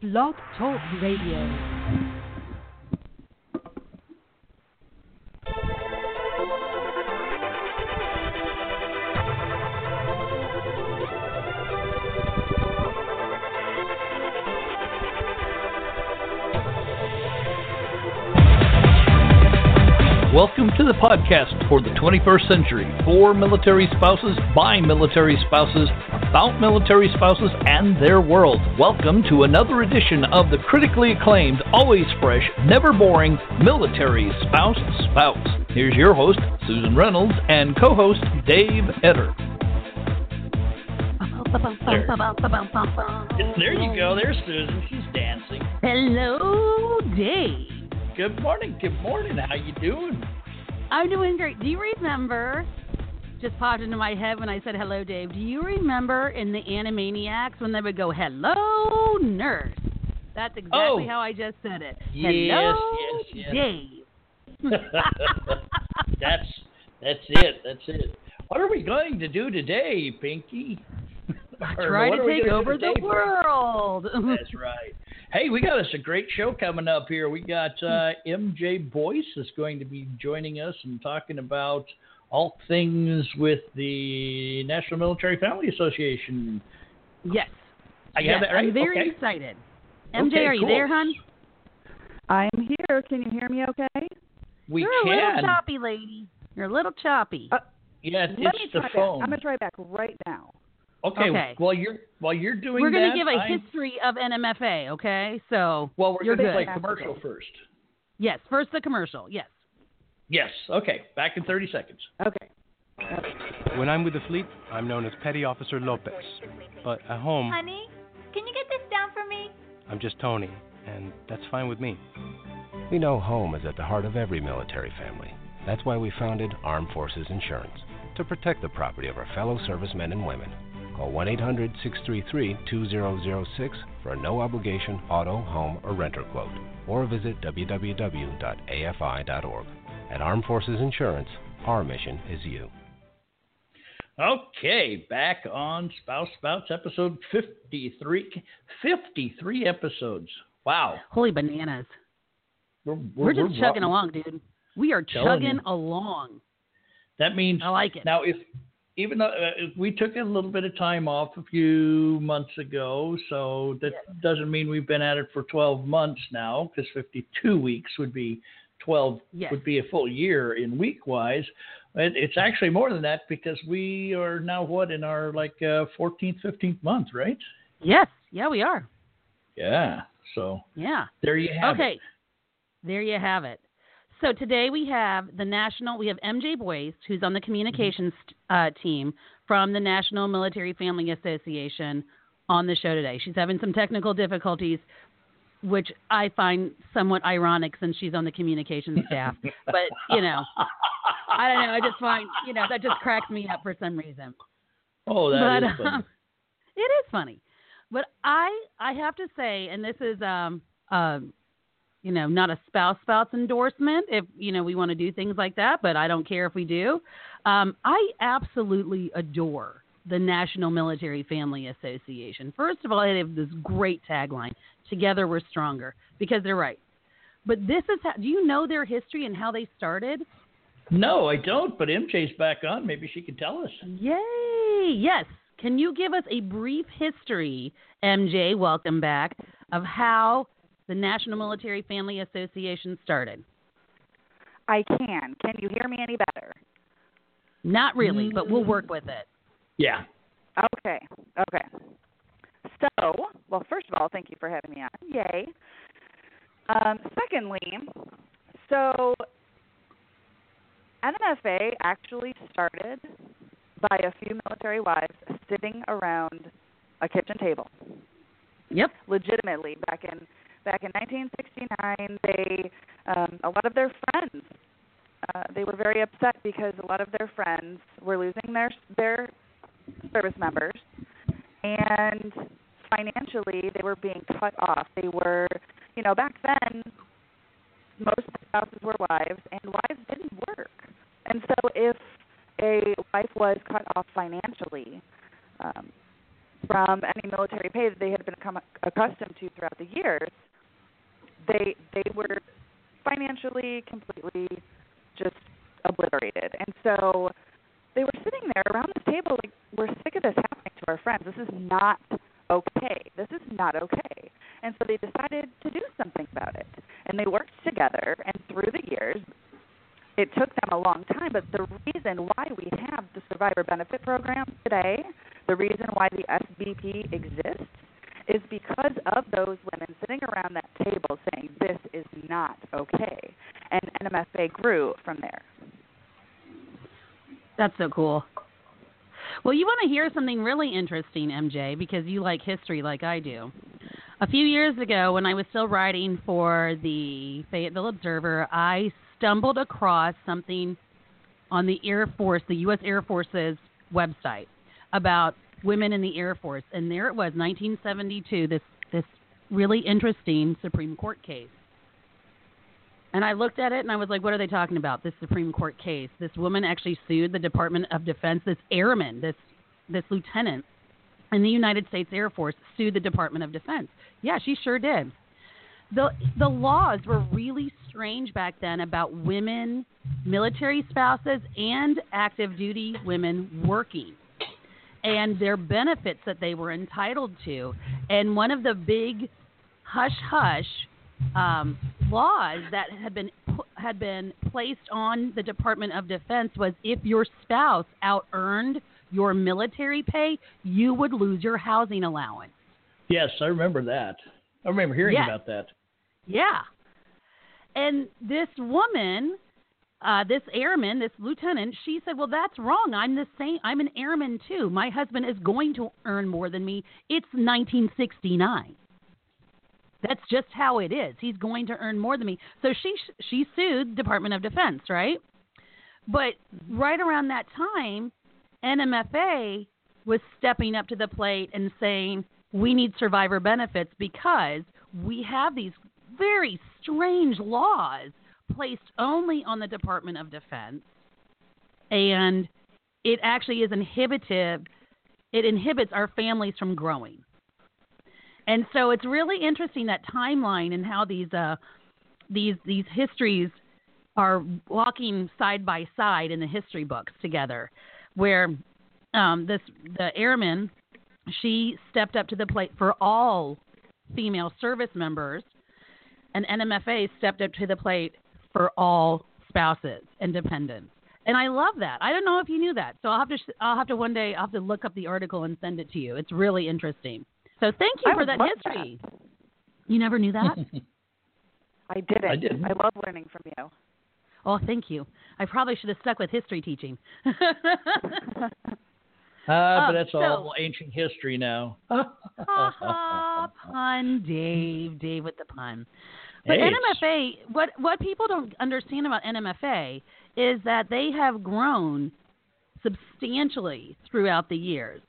Blog Talk Radio. Welcome to the podcast for the 21st century for military spouses, by military spouses, about military spouses, and their world. Welcome to another edition of the critically acclaimed, always fresh, never boring Military Spouse Spouts. Here's your host, Susan Reynolds, and co host, Dave Etter. There. there you go. There's Susan. She's dancing. Hello, Dave. Good morning. Good morning. How you doing? I'm doing great. Do you remember? Just popped into my head when I said hello, Dave. Do you remember in the Animaniacs when they would go, "Hello, nurse"? That's exactly Oh. how I just said it. Yes, hello, yes, yes. Dave. that's that's it. That's it. What are we going to do today, Pinky? Try to take over the world. That's right. Hey, we got us a great show coming up here. We got uh, MJ Boice is going to be joining us and talking about all things with the National Military Family Association. yes. I yes, have that right? I'm very okay. excited. Okay, MJ, are you cool. there, hon? I'm here. Can you hear me okay? We You're a little can. choppy, lady. You're a little choppy. Uh, Yeah, it's Let me the try phone. back. I'm going to try back right now. okay. Okay. While you're while you're doing it. We're going that, to give a I'm- history of NMFA, okay? So, Well, we're You're going to play commercial first. yes, first the commercial. Yes. Yes. Okay. Back in 30 seconds. Okay. When I'm with the fleet, I'm known as Petty Officer Lopez. But at home, Honey, can you get this down for me? I'm just Tony, and that's fine with me. We know home is at the heart of every military family. That's why we founded Armed Forces Insurance, to protect the property of our fellow servicemen and women. Call 1 800 633 2006 for a no obligation auto, home, or renter quote, or visit www.afi.org. At Armed Forces Insurance, our mission is you. Okay, back on Spouse Spouts episode 53. 53 episodes. Wow. Holy bananas. We're, We're, just we're chugging ro- along, dude. We are chugging you. along. That means I like it. now if even though uh, if we took a little bit of time off a few months ago, so that doesn't mean we've been at it for 12 months now, because 52 weeks would be 12 Yes. would be a full year in week wise. It, it's actually more than that because we are now what in our like uh, 14th, 15th month, right? Yes. Yeah, we are. Yeah. So Yeah. there you have okay. it. There you have it. So today we have the national. We have MJ Boice, who's on the communications uh, team from the National Military Family Association, on the show today. She's having some technical difficulties, which I find somewhat ironic since she's on the communications staff. but you know, I don't know. I just find you know that just cracks me up for some reason. Oh, that but is funny. um, it is funny. But I I have to say, and this is um um you know not a Spouse Spouts endorsement if you know we want to do things like that, but I don't care if we do. Um, I absolutely adore the National Military Family Association. First of all, they have this great tagline: "Together we're stronger," because they're right. But this is how, do you know their history and how they started? No, I don't. But MJ's back on. Maybe she can tell us. Yay! Yes. Can you give us a brief history, MJ? Welcome back, of how the National Military Family Association started. I can. Can you hear me any better? Not really, but we'll mm. work with it. Yeah. Okay. Okay. So, well, first of all, thank you for having me on. Yay. Um, secondly, so NMFA actually started by a few military wives sitting around a kitchen table. Yep. legitimately back in back in 1969 they um, a lot of their friends uh, they were very upset because a lot of their friends were losing their their service members. And financially they were being cut off. They were you know back then most spouses were wives and wives didn't work. And so if a wife was cut off financially um, from any military pay that they had become accustomed to throughout the years, they they were financially completely just obliterated. And so they were sitting there around this table like we're sick of this happening to our friends. This is not okay. This is not okay. And so they decided to do something about it. And they worked together and through the years it took them a long time, but the reason why we have the survivor benefit program today, the reason why the SBP exists is because of those women sitting around that table saying this is not okay. And NMFA grew from there. That's so cool. Well, you want to hear something really interesting, MJ, because you like history like I do. A few years ago, when I was still writing for the Fayetteville Observer, I stumbled across something on the Air Force, the U.S. Air Force's website, about women in the Air Force, and there it was, 1972. This this really interesting Supreme Court case. And I looked at it and I was like, what are they talking about? This Supreme Court case. This woman actually sued the Department of Defense, this airman, this this lieutenant in the United States Air Force sued the Department of Defense. Yeah, she sure did. The the laws were really strange back then about women, military spouses and active duty women working and their benefits that they were entitled to. And one of the big hush hush um, laws that had been had been placed on the Department of Defense was if your spouse out earned your military pay, you would lose your housing allowance. Yes, I remember that. I remember hearing yeah. about that. Yeah. And this woman, uh, this airman, this lieutenant, she said, "Well, that's wrong. I'm the same. I'm an airman too. My husband is going to earn more than me. It's 1969." That's just how it is. He's going to earn more than me. So she she sued Department of Defense, right? But right around that time, NMFA was stepping up to the plate and saying we need survivor benefits because we have these very strange laws placed only on the Department of Defense, and it actually is inhibitive. It inhibits our families from growing. And so it's really interesting that timeline and how these uh, these these histories are walking side by side in the history books together, where um, this the airman she stepped up to the plate for all female service members, and NMFA stepped up to the plate for all spouses and dependents. And I love that. I don't know if you knew that, so I'll have to I'll have to one day I'll have to look up the article and send it to you. It's really interesting. So thank you I for that history. That. You never knew that? I didn't. I didn't. I love learning from you. Oh, thank you. I probably should have stuck with history teaching. Ah, uh, but that's so, all ancient history now. ha ha, pun, Dave. Dave with the pun. But Hey, NMFA, what what people don't understand about NMFA is that they have grown substantially throughout the years.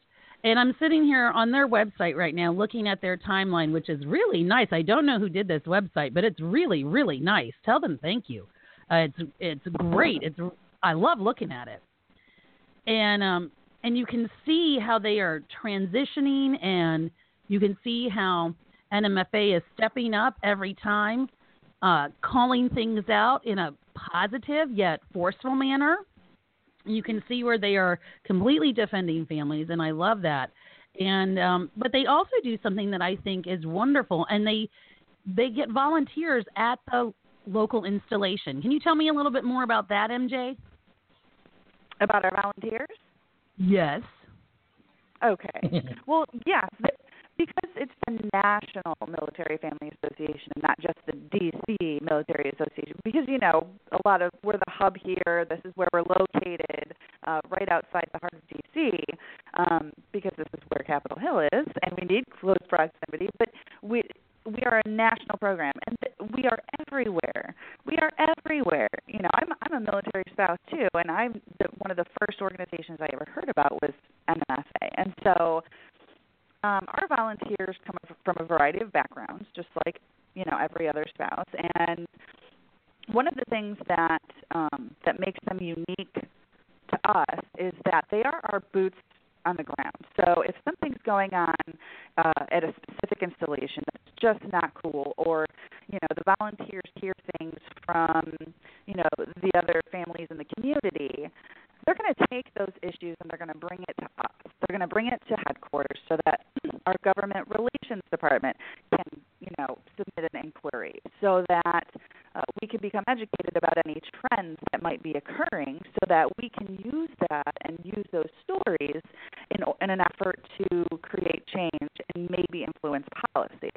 And I'm sitting here on their website right now looking at their timeline, which is really nice. I don't know who did this website, but it's really, really nice. Tell them thank you. Uh, it's it's great. It's I love looking at it. And um and you can see how they are transitioning and you can see how NMFA is stepping up every time, uh, calling things out in a positive yet forceful manner you can see where they are completely defending families, and I love that. And um, but they also do something that I think is wonderful, and they they get volunteers at the local installation. Can you tell me a little bit more about that, MJ? About our volunteers? Yes. Okay. well, yes, because it's the National Military Family Association not just the DC Military Association. Because you know, a lot of we're the hub here. This is where we're located, uh, right outside the heart of DC, um, because this is where Capitol Hill is, and we need close proximity. But we we are a national program, and we are everywhere. We are everywhere. You know, I'm I'm a military spouse too, and I'm the, one of the first organizations I ever heard about was NMFA, and so um, our volunteers come from a variety of backgrounds, just like you know every other spouse. And one of the things that um, that makes them unique to us is that they are our boots on the ground. So if something's going on uh, at a specific installation that's just not cool, or you know the volunteers hear things from you know the other families in the community, they're going to take those issues and they're going to bring it to us. They're going to bring it to headquarters so that our government relations department can, you know, submit an inquiry so that uh, we can become educated about any trends that might be occurring so that we can use that and use those stories in, in an effort to create change and maybe influence policy.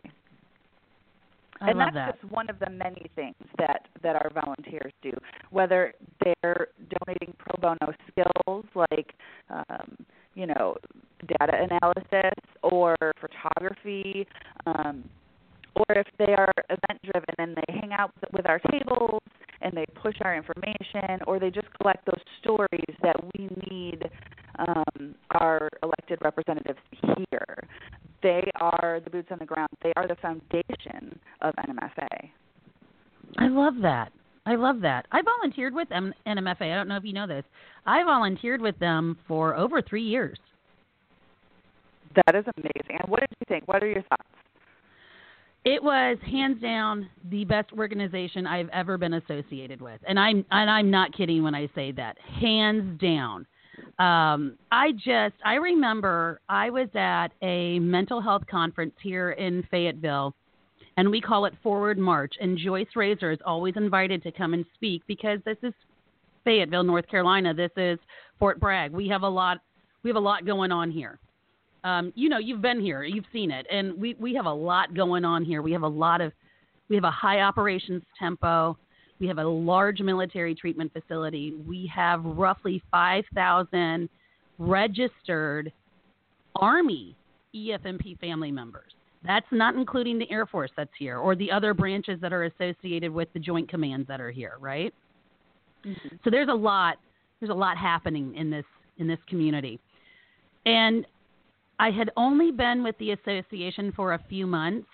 I and love that's that. just one of the many things that that our volunteers do. Whether they're donating pro bono skills like um, you know data analysis or photography, um, or if they are event driven and they hang out with our tables and they push our information, or they just collect those stories that we need um, our elected representatives to hear they are the boots on the ground. They are the foundation of NMFA. I love that. I love that. I volunteered with M- NMFA. I don't know if you know this. I volunteered with them for over three years. That is amazing. And what did you think? What are your thoughts? It was hands down the best organization I've ever been associated with, and I'm and I'm not kidding when I say that. Hands down. Um, I just I remember I was at a mental health conference here in Fayetteville, and we call it Forward March. And Joyce Raezer is always invited to come and speak because this is Fayetteville, North Carolina. This is Fort Bragg. We have a lot we have a lot going on here. Um, you know, you've been here, you've seen it, and we we have a lot going on here. We have a lot of we have a high operations tempo. We have a large military treatment facility. We have roughly 5,000 registered Army EFMP family members. That's not including the Air Force that's here or the other branches that are associated with the Joint Commands that are here, right? Mm-hmm. So there's a lot there's a lot happening in this in this community. And I had only been with the association for a few months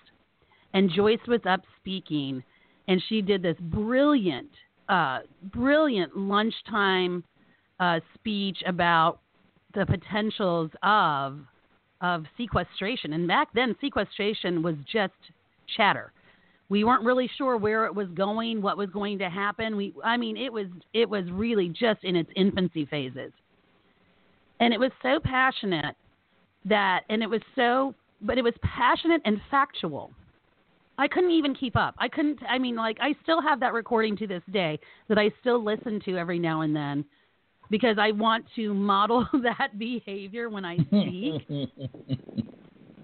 and Joyce was up speaking and she did this brilliant, uh, brilliant lunchtime uh, speech about the potentials of of sequestration. And back then, sequestration was just chatter. We weren't really sure where it was going, what was going to happen. We, I mean, it was it was really just in its infancy phases. And it was so passionate that, and it was so, but it was passionate and factual I couldn't even keep up. I couldn't. I mean, like I still have that recording to this day that I still listen to every now and then because I want to model that behavior when I speak.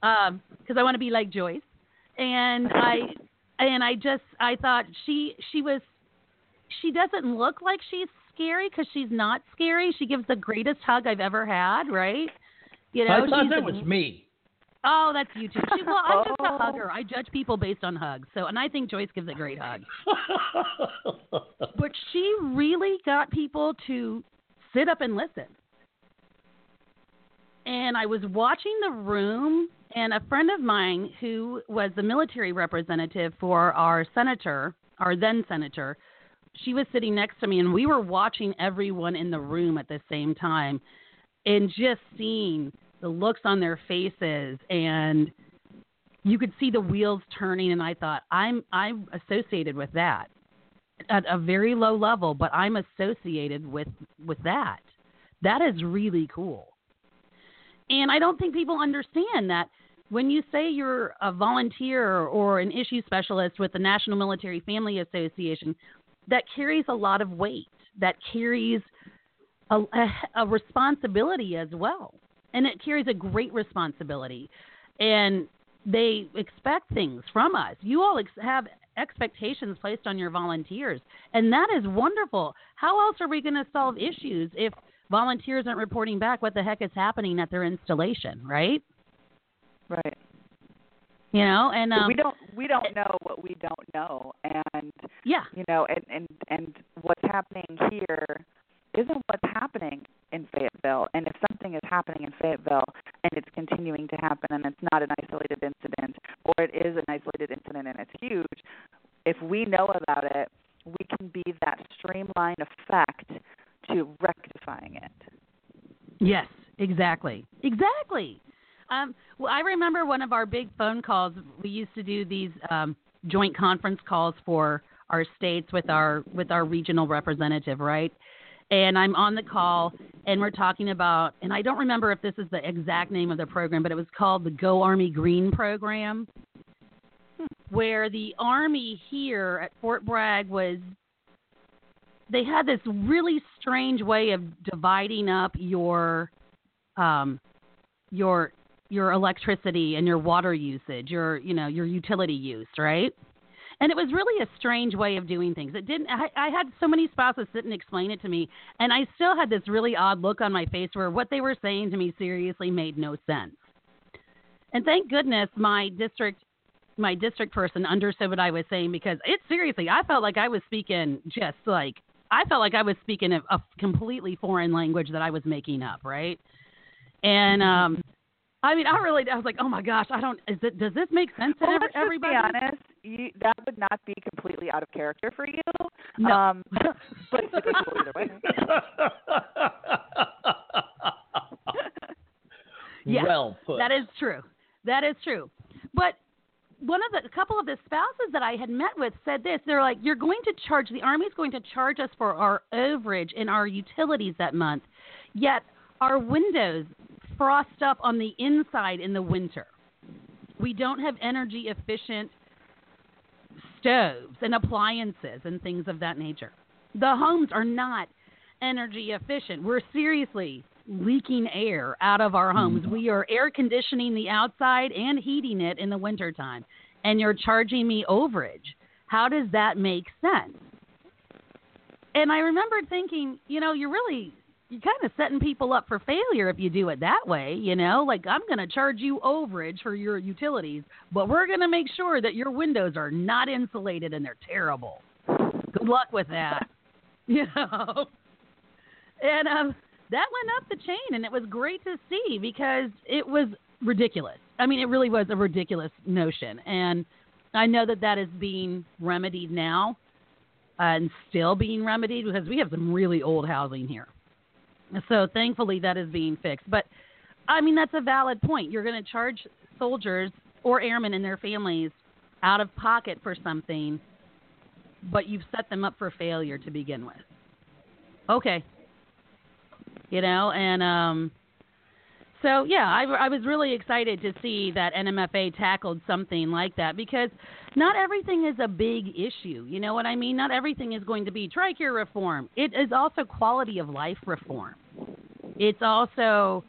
um, because I want to be like Joyce, and I and I just I thought she she was she doesn't look like she's scary because she's not scary. She gives the greatest hug I've ever had. Right? You know, I thought that a- was me. Oh, that's you too. She, well, I'm just a Oh. hugger. I judge people based on hugs. So, and I think Joyce gives a great hug. But she really got people to sit up and listen. And I was watching the room, and a friend of mine who was the military representative for our senator, our then senator, she was sitting next to me, and we were watching everyone in the room at the same time and just seeing the looks on their faces and you could see the wheels turning and I thought I'm I'm associated with that at a very low level but I'm associated with with that. That is really cool. And I don't think people understand that when you say you're a volunteer or an issue specialist with the National Military Family Association that carries a lot of weight. That carries a, a, a responsibility as well and it carries a great responsibility. And they expect things from us. You all ex- have expectations placed on your volunteers and that is wonderful. How else are we going to solve issues if volunteers aren't reporting back what the heck is happening at their installation right? Right. you know and um, we don't we don't know what we don't know, and yeah. you know, and and and what's happening here isn't what's happening in Fayetteville. And if something is happening in Fayetteville and it's continuing to happen, and it's not an isolated incident, or it is an isolated incident and it's huge, if we know about it, we can be that streamline effect to rectifying it. Yes, exactly. Exactly. Um, well, I remember one of our big phone calls. We used to do these um, joint conference calls for our states with our with our regional representative, right? And I'm on the call, and we're talking about, and I don't remember if this is the exact name of the program, but it was called the Go Army Green program, where the Army here at Fort Bragg was. They had this really strange way of dividing up your, um, your your electricity and your water usage, your you know your utility use, right? And it was really a strange way of doing things. It didn't. I, I had so many spouses sit and explain it to me, and I still had this really odd look on my face where what they were saying to me seriously made no sense. And thank goodness my district my district person understood what I was saying because it seriously I felt like I was speaking just like I felt like I was speaking a, a completely foreign language that I was making up, right? And um I mean, I really, I was like, oh my gosh, I don't. Is it, does this make sense to well, every, let's everybody? Just be honest, you, that would not be completely out of character for you. No. Um, but super cool either way. yes, well put. That is true. That is true. But one of the a couple of the spouses that I had met with said this. They're like, "You're going to charge the Army's going to charge us for our overage in our utilities that month, yet our windows frost up on the inside in the winter. We don't have energy efficient stoves and appliances and things of that nature. The homes are not energy efficient. We're seriously leaking air out of our homes. Mm-hmm. We are air conditioning the outside and heating it in the wintertime. And you're charging me overage. How does that make sense? And I remember thinking, you know, you're really you're kind of setting people up for failure if you do it that way, you know? Like I'm going to charge you overage for your utilities, but we're going to make sure that your windows are not insulated and they're terrible. Good luck with that. you know. And um that went up the chain and it was great to see because it was ridiculous. I mean, it really was a ridiculous notion. And I know that that is being remedied now and still being remedied because we have some really old housing here. So thankfully that is being fixed. But I mean that's a valid point. You're going to charge soldiers or airmen and their families out of pocket for something, but you've set them up for failure to begin with. Okay. You know, and um so yeah, I, I was really excited to see that NMFA tackled something like that because not everything is a big issue. You know what I mean? Not everything is going to be TRICARE reform. It is also quality of life reform. It's also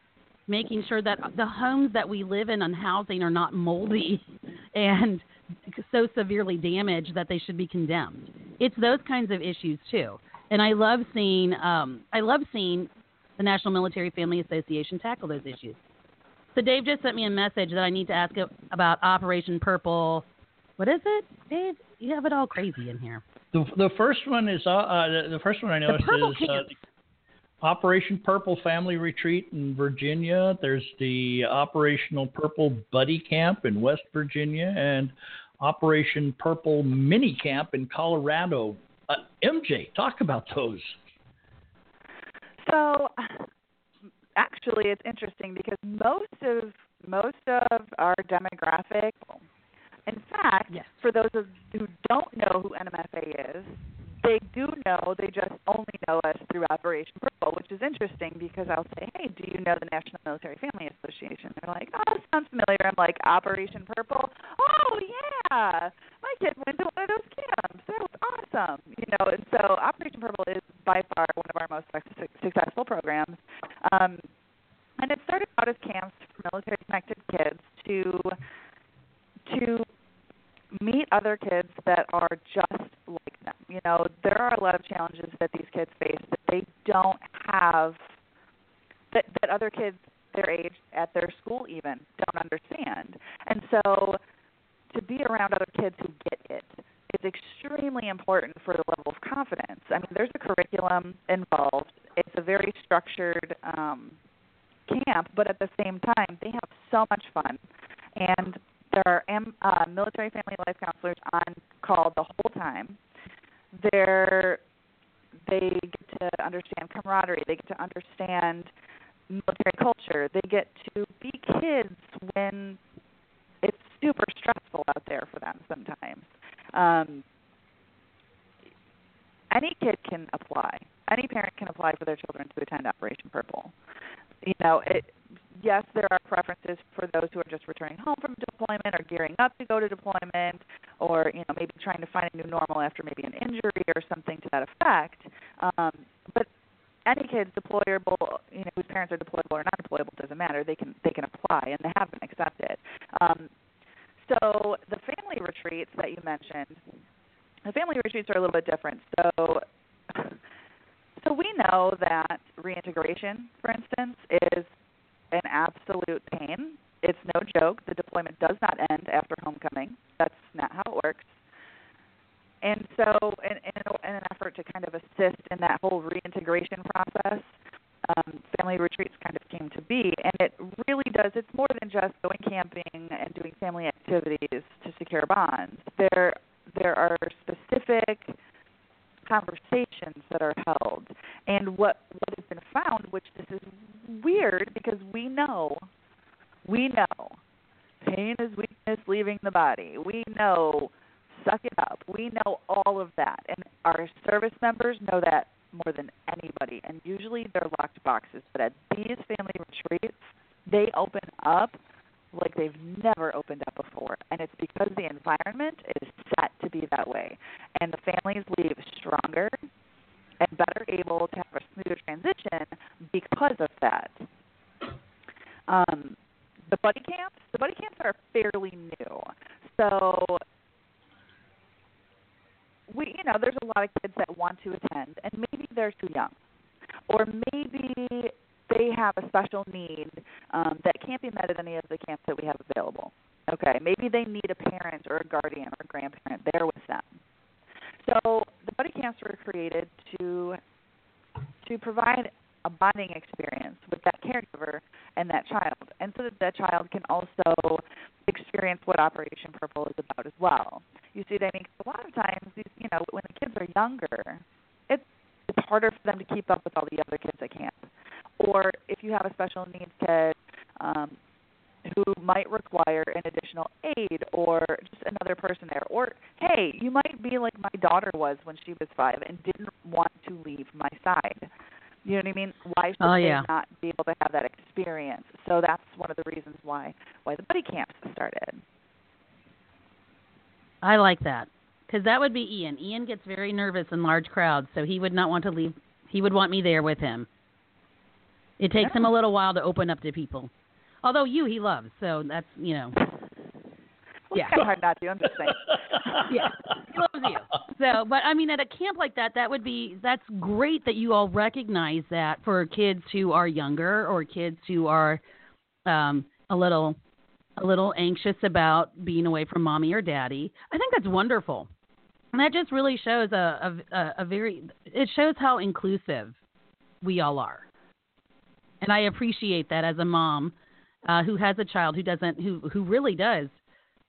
making sure that the homes that we live in and housing are not moldy and so severely damaged that they should be condemned. It's those kinds of issues too. And I love seeing um, I love seeing the National Military Family Association tackle those issues. So Dave just sent me a message that I need to ask about Operation Purple. What is it, Dave? You have it all crazy in here. The the first one is uh, uh the, the first one I noticed is uh, Operation Purple Family Retreat in Virginia. There's the Operational Purple Buddy Camp in West Virginia and Operation Purple Mini Camp in Colorado. Uh, MJ, talk about those. So, actually, it's interesting because most of most of our demographic, in fact, yes. for those of who don't know who NMFA is, they do know. They just only know us through Operation Purple, which is interesting because I'll say, "Hey, do you know the National Military Family Association?" They're like, "Oh, sounds familiar." I'm like, "Operation Purple? Oh yeah, my kid went to one of those camps. That was awesome." You know, and so Operation Purple is by far one of our successful programs. Um, and it started out as camps for military connected kids to to meet other kids that are just like them. You know, there are a lot of challenges that these kids face that they don't have that that other kids their age at their school even don't understand. And so to be around other kids who get it is extremely important for the level of confidence. I mean, there's a curriculum involved. Structured um camp, but at the same time, they have so much fun. And there are uh, military family life counselors on call the whole time. They're they get to understand camaraderie. They get to understand military culture. They get to be kids when it's super stressful out there for them sometimes. Um, any kid can apply. Any parent can apply for their children to attend Operation Purple. You know, it yes, there are preferences for those who are just returning home from deployment or gearing up to go to deployment or, you know, maybe trying to find a new normal after maybe an injury or something to that effect. Um, but any kids deployable, you know, whose parents are deployable or not deployable doesn't matter. They can they can apply and they have been accepted. Um, so the family retreats that you mentioned, the family retreats are a little bit different. So know that reintegration, for instance, is an absolute pain. It's no joke. The deployment does not end after homecoming. That's not how it works. And so, in, in, in an effort to kind of assist in that whole reintegration process, um, family retreats kind of came to be. And it really does, it's more than just going camping and doing family activities to secure bonds. There, there are specific conversations that are held. And what what has been found, which this is weird because we know, we know, pain is weakness leaving the body. We know, suck it up. We know all of that, and our service members know that more than anybody. And usually they're locked boxes, but at these family retreats, they open up like they've never opened up before. And it's because the environment is set to be that way. And the families leave stronger and better able to have a smoother transition because of that. Um, the buddy camps, the buddy camps are fairly new. So we you know, there's a lot of kids that want to attend and maybe they're too young. Or maybe they have a special need um, that can't be met at any of the camps that we have available. Okay, maybe they need a parent or a guardian or a grandparent there with them. So the buddy camps were created to to provide a bonding experience with that caregiver and that child, and so that that child can also experience what Operation Purple is about as well. You see what I mean? a lot of times, these, you know, when the kids are younger, it's it's harder for them to keep up with all the other kids at camp or if you have a special needs kid um, who might require an additional aid or just another person there. Or hey, you might be like my daughter was when she was five and didn't want to leave my side. You know what I mean? Why should oh, they not be able to have that experience? So that's one of the reasons why why the buddy camps started. I like that because that would be Ian. Ian gets very nervous in large crowds, so he would not want to leave. He would want me there with him. It takes yeah. him a little while to open up to people. Although you he loves, so that's you know. Well, yeah. It's kind of hard not to. I'm just saying. yeah, he loves you. So, but I mean, at a camp like that, that would be that's great that you all recognize that for kids who are younger or kids who are um, a little a little anxious about being away from mommy or daddy. I think that's wonderful. And that just really shows a, a, a very it shows how inclusive we all are and I appreciate that as a mom uh, who has a child who doesn't who who really does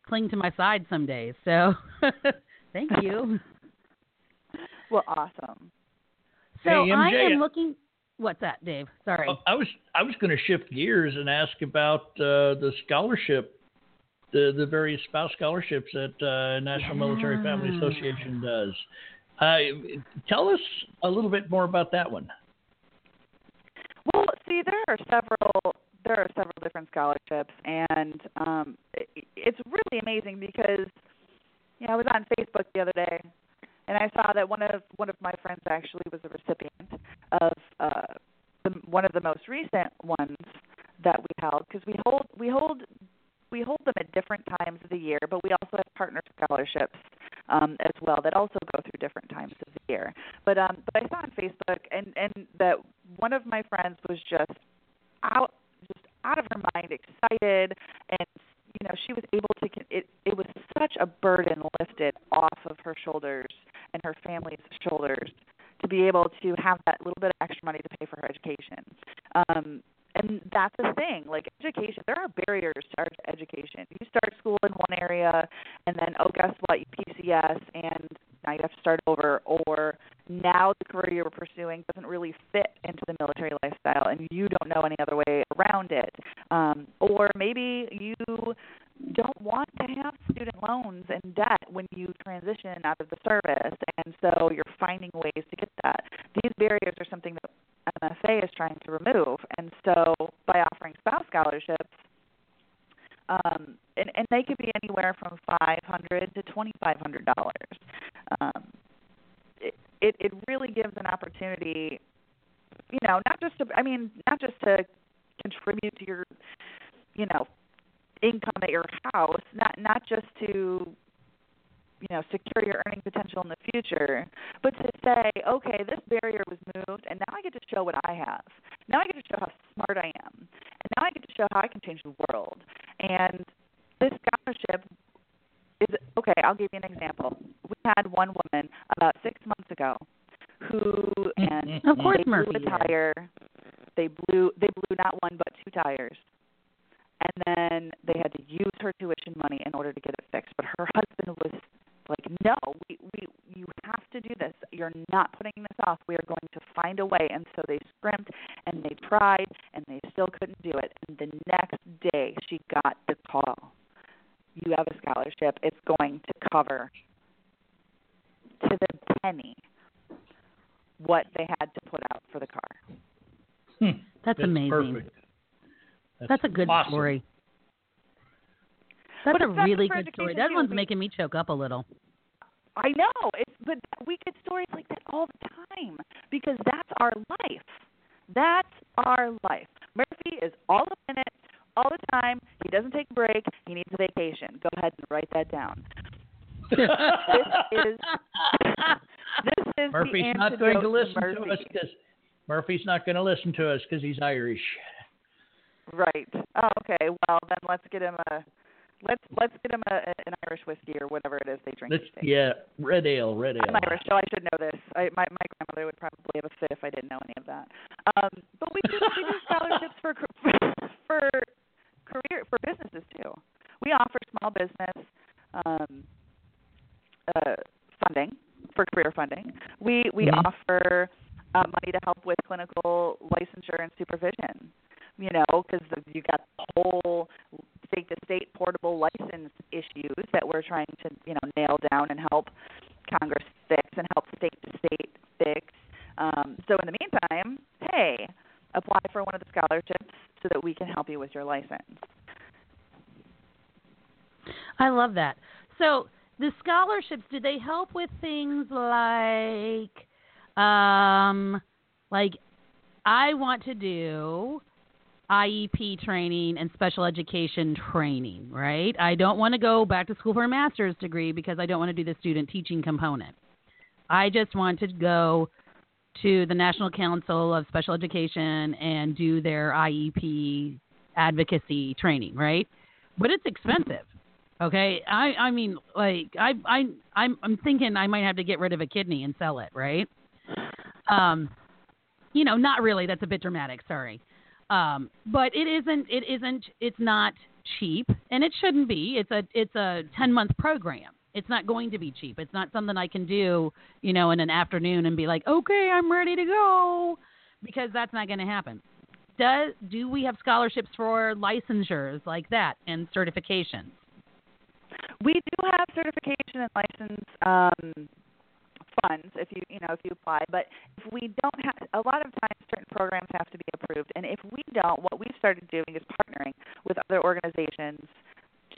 cling to my side some days. So thank you. well, awesome. So hey, I am looking. What's that, Dave? Sorry. I was I was going to shift gears and ask about uh, the scholarship, the the various spouse scholarships that uh, National yeah. Military Family Association does. Uh, tell us a little bit more about that one. See, there are several there are several different scholarships, and um, it, it's really amazing because you know I was on Facebook the other day, and I saw that one of one of my friends actually was a recipient of uh, the, one of the most recent ones that we held because we hold we hold we hold them at different times of the year, but we also have partner scholarships um, as well that also go through different times of the year. But um, but I saw on Facebook and and that one of my friends was just out just out of her mind excited and you know she was able to it it was such a burden lifted off of her shoulders and her family's shoulders to be able to have that little bit of extra money to pay for her education. Um and that's the thing like education there are barriers to our education. You start school in one area and then oh guess what you pcs and now you have to start over, or now the career you're pursuing doesn't really fit into the military lifestyle and you don't know any other way around it. Um, or maybe you don't want to have student loans and debt when you transition out of the service, and so you're finding ways to get that. These barriers are something that MFA is trying to remove, and so by offering spouse scholarships, um, and, and they could be anywhere from five hundred to twenty five hundred dollars. Um, it, it it really gives an opportunity, you know, not just to I mean, not just to contribute to your, you know, income at your house, not not just to you know secure your earning potential in the future, but to say, okay, this barrier was moved, and now I get to show what I have. Now I get to show how smart I am, and now I get to show how I can change the world. And this scholarship is okay. I'll give you an example. We had one woman about six months ago who and of course they blew a tire. They blew they blew not one but two tires and then they had to use her tuition money in order to get it fixed. But her husband was like, "No, we we you have to do this. You're not putting this off. We are going to find a way." And so they scrimped and they tried and they still couldn't do it. And the next day she got the call. You have a scholarship. It's going to cover to the penny what they had to put out for the car. Hmm. That's, amazing. Perfect. That's, a good awesome. story. That's But a really good story. That one's making me choke up a little. I know, it's but we get stories like that all the time because that's our life. That's our life. Murphy is all up in it all the time. He doesn't take a break. He needs a vacation. Go ahead and write that down. this is this is Murphy's not going to listen Murphy. to us because Murphy's not going to listen to us because he's Irish. Right. Oh, okay. Well, then let's get him a let's let's get them a, an Irish whiskey or whatever it is they drink. Let's, yeah, red ale, red ale. I'm Irish, so I should know this. I, my my grandmother would probably have a fit if I didn't know any of that. Um, but we do we do scholarships for for career for businesses too. We offer small business um, uh, funding for career funding. We we Mhm. offer uh, money to help with clinical licensure and supervision. You know, because you got the whole state to state portable license issues that we're trying to you know nail down and help Congress fix and help state to state fix. Um, so in the meantime, hey, apply for one of the scholarships so that we can help you with your license. I love that. So the scholarships, do they help with things like, um, like I want to do IEP training and special education training, right? I don't want to go back to school for a master's degree because I don't want to do the student teaching component. I just want to go to the National Council of Special Education and do their IEP advocacy training, right? But it's expensive. Okay, I I mean like I I I'm I'm thinking I might have to get rid of a kidney and sell it, right? Um, you know, not really. That's a bit dramatic. Sorry, um, but it isn't. It isn't. It's not cheap, and it shouldn't be. It's a it's a ten month program. It's not going to be cheap. It's not something I can do, you know, in an afternoon and be like, okay, I'm ready to go, because that's not going to happen. Does do we have scholarships for licensures like that and certifications? We do have certification and license um, funds if you you know if you apply, but if we don't have a lot of times certain programs have to be approved, and if we don't, what we've started doing is partnering with other organizations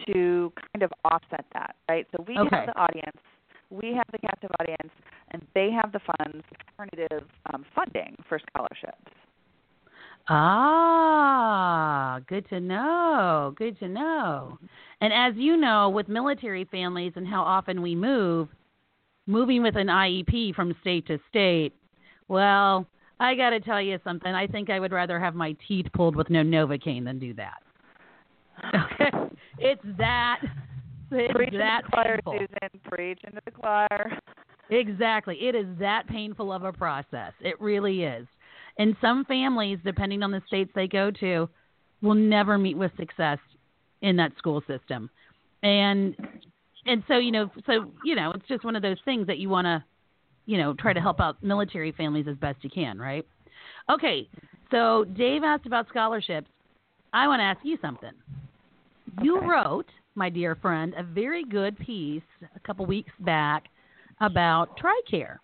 to kind of offset that, right? So we Okay. have the audience, we have the captive audience, and they have the funds, alternative um, funding for scholarships. Ah, good to know. Good to know. And as you know, with military families and how often we move, moving with an IEP from state to state, well, I got to tell you something. I think I would rather have my teeth pulled with no Novocaine than do that. Okay, it's that. It's Preach that into the choir, painful. Susan. Preach into the choir. Exactly. It is that painful of a process. It really is. And some families, depending on the states they go to, will never meet with success in that school system. And and so you know, so you know, it's just one of those things that you want to, you know, try to help out military families as best you can, right? Okay, so Dave asked about scholarships. I want to ask you something. Okay. You wrote, my dear friend, a very good piece a couple weeks back about TRICARE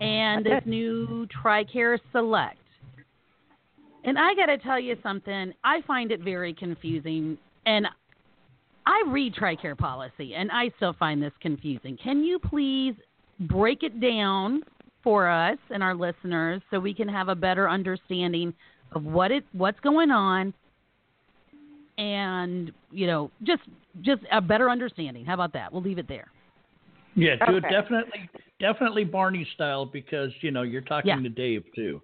and this new TRICARE Select. And I got to tell you something, I find it very confusing. And I read TRICARE policy and I still find this confusing. Can you please break it down for us and our listeners so we can have a better understanding of what it what's going on and you know just just a better understanding how about that we'll leave it there Yeah, do it Okay. definitely, definitely Barney style because you know you're talking Yeah. to Dave too.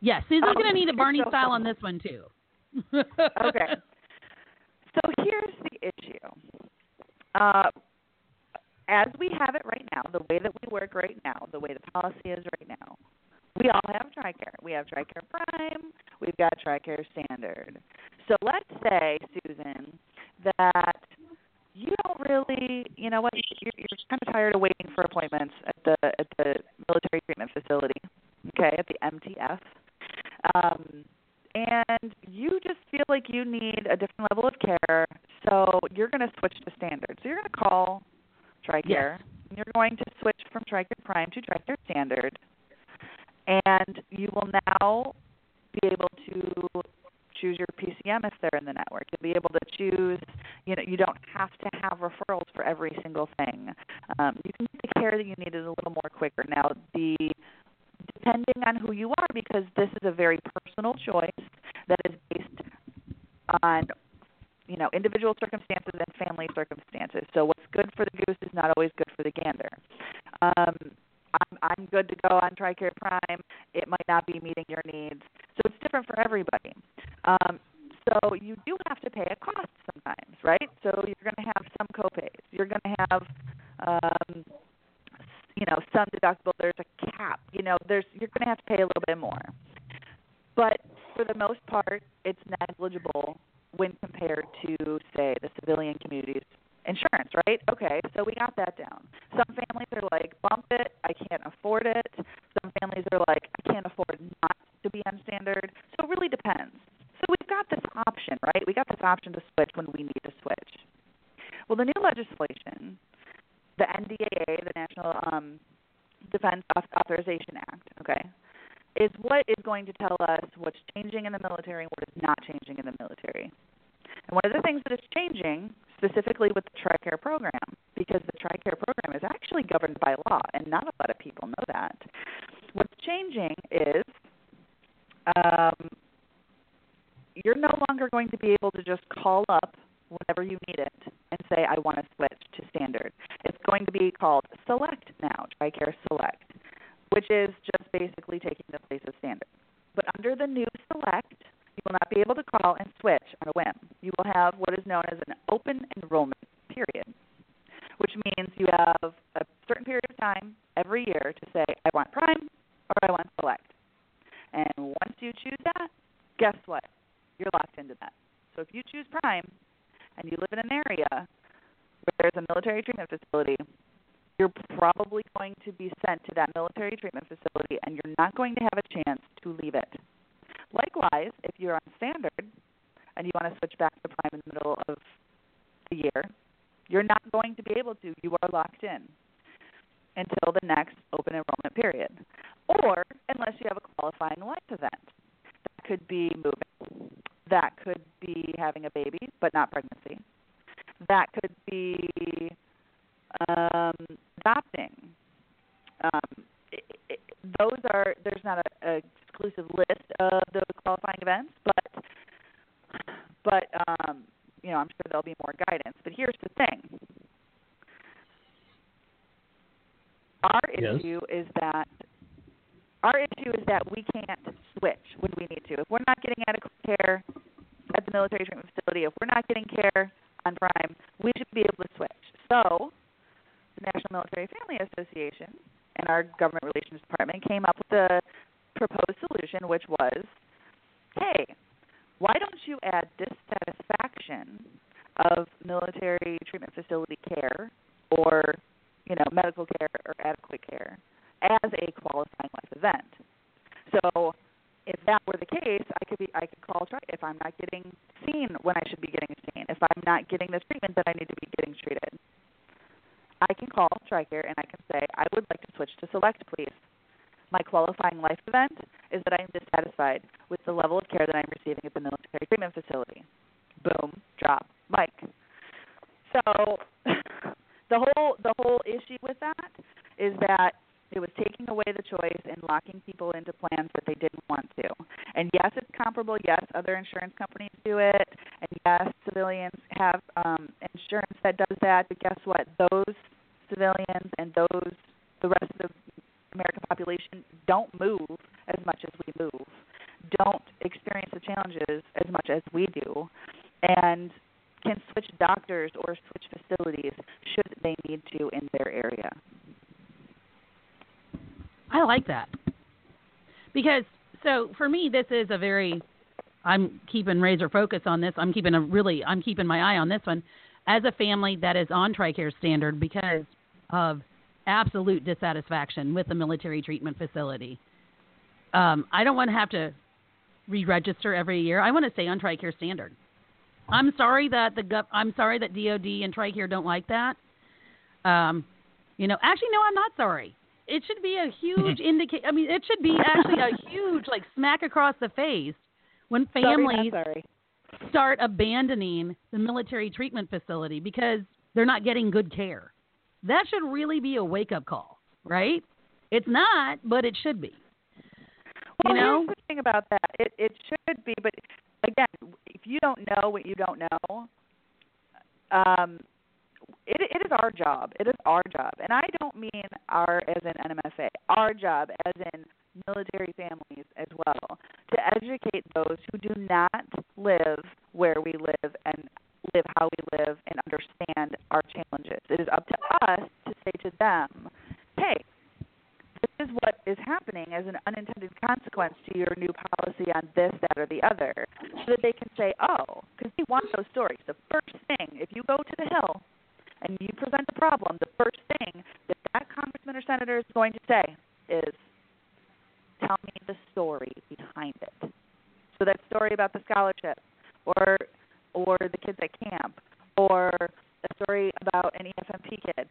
yes susan's Oh, going to need a barney so style on this one too okay. So here's the issue. Uh, as we have it right now, the way that we work right now, the way the policy is right now, we all have TRICARE. We have TRICARE Prime. We've got TRICARE Standard. So let's say, Susan, that you don't really, you know what, you're, you're kind of tired of waiting for appointments at the at the military treatment facility, okay, at the MTF. Um, and you just feel like you need a different level of care, so you're going to switch to standard. So you're going to call TRICARE, Yes. and you're going to switch from TRICARE Prime to TRICARE Standard, and you will now be able to choose your PCM if they're in the network. You'll be able to choose, you know, you don't have to have referrals for every single thing. Um, you can get the care that you need a little more quicker. Now, the depending on who you are because this is a very personal choice that is based on you know individual circumstances and family circumstances. So what's good for the goose is not always good for the gander. Um, I'm I'm good to go on TRICARE Prime. It might not be meeting your needs, so it's different for everybody. Um, so you do have to pay a cost sometimes, right? So you're going to have some copays. You're going to have um, you know, some deductible, there's a cap. You know, there's you're going to have to pay a little bit more. But for the most part, it's negligible when compared to say the civilian community's insurance, right? Okay, so we got that down. Some families are like, bump it, I can't afford it. Some families are like, I can't afford not to be on standard. So it really depends. So we've got this option, right? We got this option to switch when we need to switch. Well, the new legislation the NDAA, the National um, Defense Auth- Authorization Act, okay, is what is going to tell us what's changing in the military and what is not changing in the military. And one of the things that is changing, specifically with the TRICARE program, because the TRICARE program is actually governed by law, and not a lot of people know that. What's changing is um, you're no longer going to be able to just call up whenever you need it and say, I want to switch to standard. It's going to be called Select now, TRICARE Select, which is just basically taking the place of standard. But under the new Select, you will not be able to call and switch on a whim. You will have is known as an open enrollment period, which means you have a certain period of time every year to say, I want Prime or I want Select. And once you choose that, guess what? You're locked into that. So if you choose Prime and you live in an area where there's a military treatment facility, you're probably going to be sent to that military treatment facility and you're not going to have a chance to leave it. Likewise, if you're on standard and you want to switch back to prime in the middle of the year, you're not going to be able to. You are locked in until the next open enrollment period. Or unless you have a qualifying life event. That could be moving. That could be having a baby but not pregnancy. That could be um, adopting. Um, it, it, those are there's not a, a exclusive list of those qualifying events, but but um, you know I'm sure there'll be more guidance. But here's the thing: our Yes. issue is that our issue is that we can't switch when we need to. If we're not getting adequate care at the military treatment facility, if we're not getting care on Prime, we should be able to switch. So, the National Military Family Association and our government relations department came up with a proposed solution, which was, hey, why don't you add dissatisfaction of military treatment facility care or you know medical care or adequate care as a qualifying life event. So if that were the case, I could be I could call try if I'm not getting seen when I should be getting seen, if I'm not getting the treatment that I need to be getting treated. I can call TRICARE and I can say, I would like to switch to Select, please. My qualifying life event is that I am dissatisfied with the level of care that I'm receiving at the military treatment facility. Boom, drop, mic. So the whole the whole issue with that is that it was taking away the choice and locking people into plans that they didn't want to. And yes, it's comparable. Yes, other insurance companies do it. And yes, civilians have um, insurance that does that. But guess what? Those civilians and those the rest of the American population don't move as much as we move, don't experience the challenges as much as we do, and can switch doctors or switch facilities should they need to in their area. I like that. Because so for me this is a very I'm keeping razor focus on this. I'm keeping a really I'm keeping my eye on this one as a family that is on TRICARE standard because of absolute dissatisfaction with the military treatment facility. Um, I don't want to have to re-register every year. I want to stay on TRICARE standard. I'm sorry that the gov- I'm sorry that DoD and TRICARE don't like that. Um, you know, actually, no, I'm not sorry. It should be a huge indicate. I mean, it should be actually a huge like smack across the face when families sorry, sorry. start abandoning the military treatment facility because they're not getting good care. That should really be a wake up call, right? It's not, but it should be. Well, you know? here's the thing about that. It it should be, but again, if you don't know what you don't know, um, it it is our job. It is our job, and I don't mean our as in NMFA. Our job as in military families as well to educate those who do not live where we live and live how we live and understand our challenges. It is up to us to say to them, "Hey, is what is happening as an unintended consequence to your new policy on this, that, or the other, so that they can say, oh, because we want those stories. The first thing, if you go to the Hill and you present a problem, the first thing that that congressman or senator is going to say is, tell me the story behind it. So that story about the scholarship, or or the kids at camp, or a story about an EFMP kid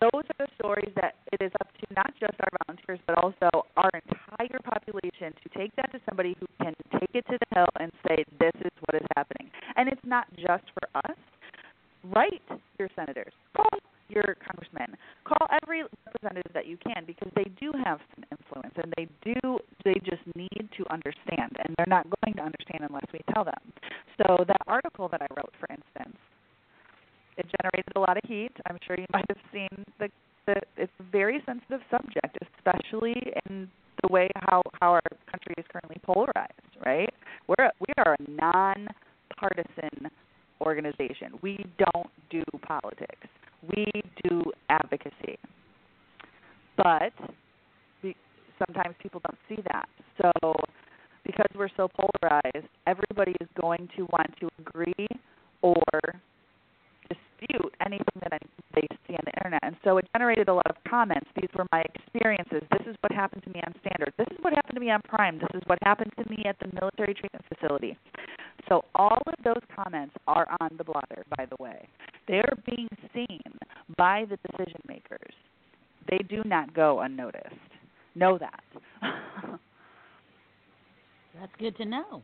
those are the stories that it is up to not just our volunteers but also our entire population to take that to somebody who can take it to the hill and say this is what is happening. And it's not just for us. Write your senators. Call your congressmen. Call every representative that you can because they do have some influence and they do they just need to understand and they're not going to understand unless we tell them. So that article that i wrote for instance it generated a lot of heat. I'm sure you might have seen the, the it's a very sensitive subject, especially in the way how how our country is currently polarized. Right? We're we are a non-partisan organization. We don't do politics. We do advocacy. But we, sometimes people don't see that. So because we're so polarized, everybody is going to want to agree or dispute anything that they see on the internet. And so it generated a lot of comments. These were my experiences. This is what happened to me on Standard. This is what happened to me on Prime. This is what happened to me at the military treatment facility. So all of those comments are on the blotter, by the way. They are being seen by the decision makers. They do not go unnoticed. Know that. That's good to know.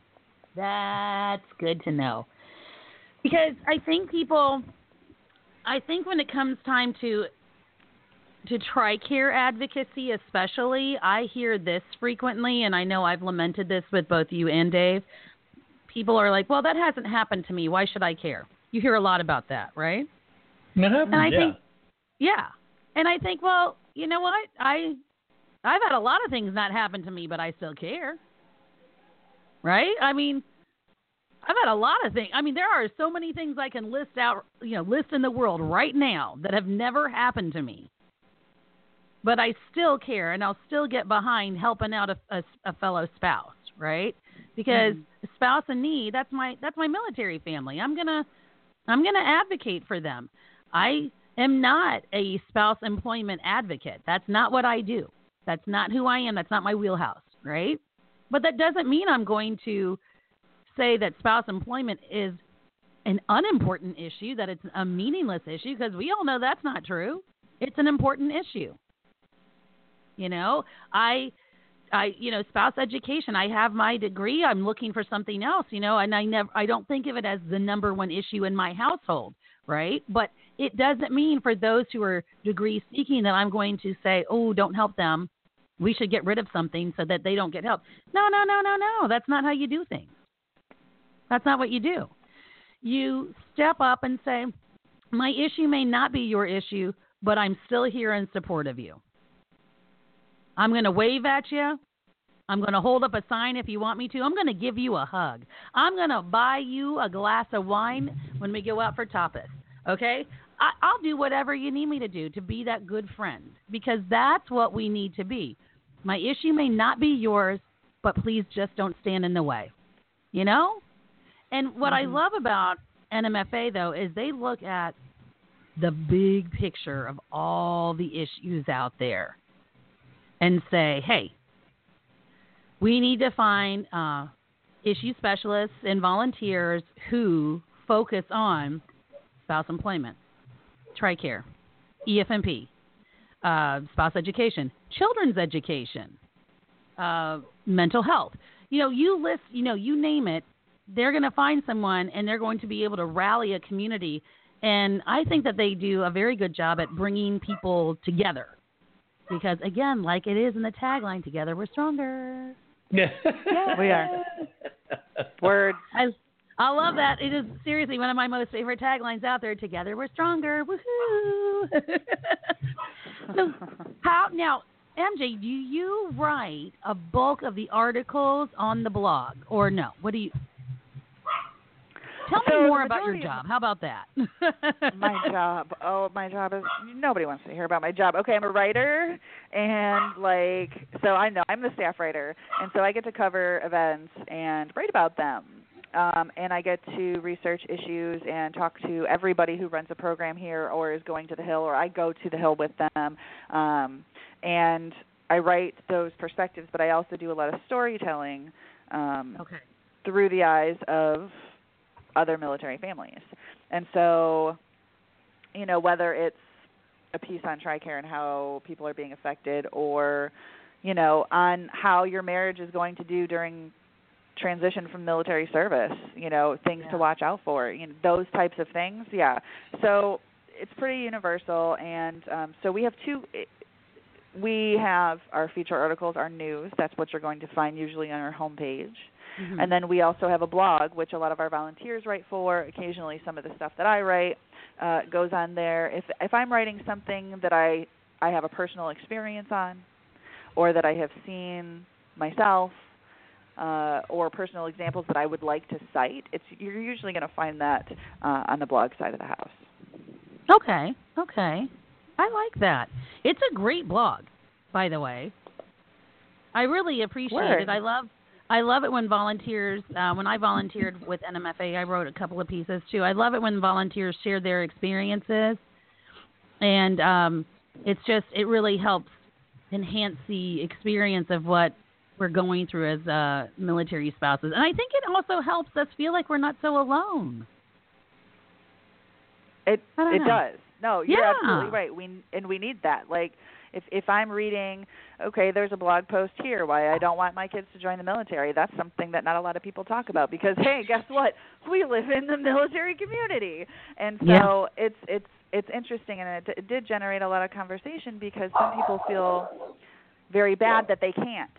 That's good to know. Because I think people I think when it comes time to to TRICARE advocacy, especially, I hear this frequently, and I know I've lamented this with both you and Dave. People are like, "Well, that hasn't happened to me. Why should I care?" You hear a lot about that, right? It happens, And I yeah. think, yeah, and I think, well, you know what? I I've had a lot of things not happen to me, but I still care. Right? I mean, I've had a lot of things. I mean, there are so many things I can list out, you know, list in the world right now that have never happened to me. But I still care, and I'll still get behind helping out a, a, a fellow spouse, right? Because mm-hmm. a spouse in need, that's my that's my military family. I'm gonna I'm gonna advocate for them. I am not a spouse employment advocate. That's not what I do. That's not who I am. That's not my wheelhouse, right? But that doesn't mean I'm going to say that spouse employment is an unimportant issue, that it's a meaningless issue, because we all know that's not true. It's an important issue. You know, I I you know spouse education. I have my degree. I'm looking for something else. You know, and I never I don't think of it as the number one issue in my household, right? But it doesn't mean for those who are degree seeking that I'm going to say, oh, don't help them. We should get rid of something so that they don't get help. No, no, no, no, no. That's not how you do things. That's not what you do. You step up and say, my issue may not be your issue, but I'm still here in support of you. I'm going to wave at you. I'm going to hold up a sign if you want me to. I'm going to give you a hug. I'm going to buy you a glass of wine when we go out for tapas. Okay? I, I'll do whatever you need me to do to be that good friend because that's what we need to be. My issue may not be yours, but please just don't stand in the way. You know? And what mm-hmm. I love about NMFA, though, is they look at the big picture of all the issues out there and say, hey, we need to find uh, issue specialists and volunteers who focus on spouse employment, TRICARE, EFMP, uh, spouse education, children's education, uh, mental health. You know, you list, you know, you name it, they're going to find someone and they're going to be able to rally a community. And I think that they do a very good job at bringing people together because again, like it is in the tagline, "Together we're stronger." Yeah, we are. Word. I I love that. It is seriously one of my most favorite taglines out there. Together we're stronger. Woohoo! so how now? MJ, do you write a bulk of the articles on the blog, or no? What do you? Tell so me more about your job. How about that? my job. Oh, my job is nobody wants to hear about my job. Okay, I'm a writer and like so I know I'm the staff writer and so I get to cover events and write about them. Um, and I get to research issues and talk to everybody who runs a program here or is going to the Hill, or I go to the Hill with them. Um, and I write those perspectives, but I also do a lot of storytelling um, okay. through the eyes of other military families. And so, you know, whether it's a piece on TRICARE and how people are being affected or, you know, on how your marriage is going to do during transition from military service, you know, things yeah. to watch out for, you know, those types of things. Yeah. So it's pretty universal and um so we have two we have our feature articles, our news. That's what you're going to find usually on our homepage. Mm-hmm. And then we also have a blog, which a lot of our volunteers write for. Occasionally, some of the stuff that I write uh, goes on there. If if I'm writing something that I I have a personal experience on, or that I have seen myself, uh, or personal examples that I would like to cite, it's you're usually going to find that uh, on the blog side of the house. Okay, okay, I like that. It's a great blog, by the way. I really appreciate Word. it. I love I love it when volunteers, uh, when I volunteered with NMFA, I wrote a couple of pieces too. I love it when volunteers share their experiences, and um, it's just it really helps enhance the experience of what we're going through as uh, military spouses, and I think it also helps us feel like we're not so alone. It it know. does. No, you're yeah. absolutely right. We and we need that. Like if if I'm reading, okay, there's a blog post here why I don't want my kids to join the military. That's something that not a lot of people talk about because hey, guess what? We live in the military community, and so yeah. it's it's it's interesting, and it, it did generate a lot of conversation because some people feel very bad that they can't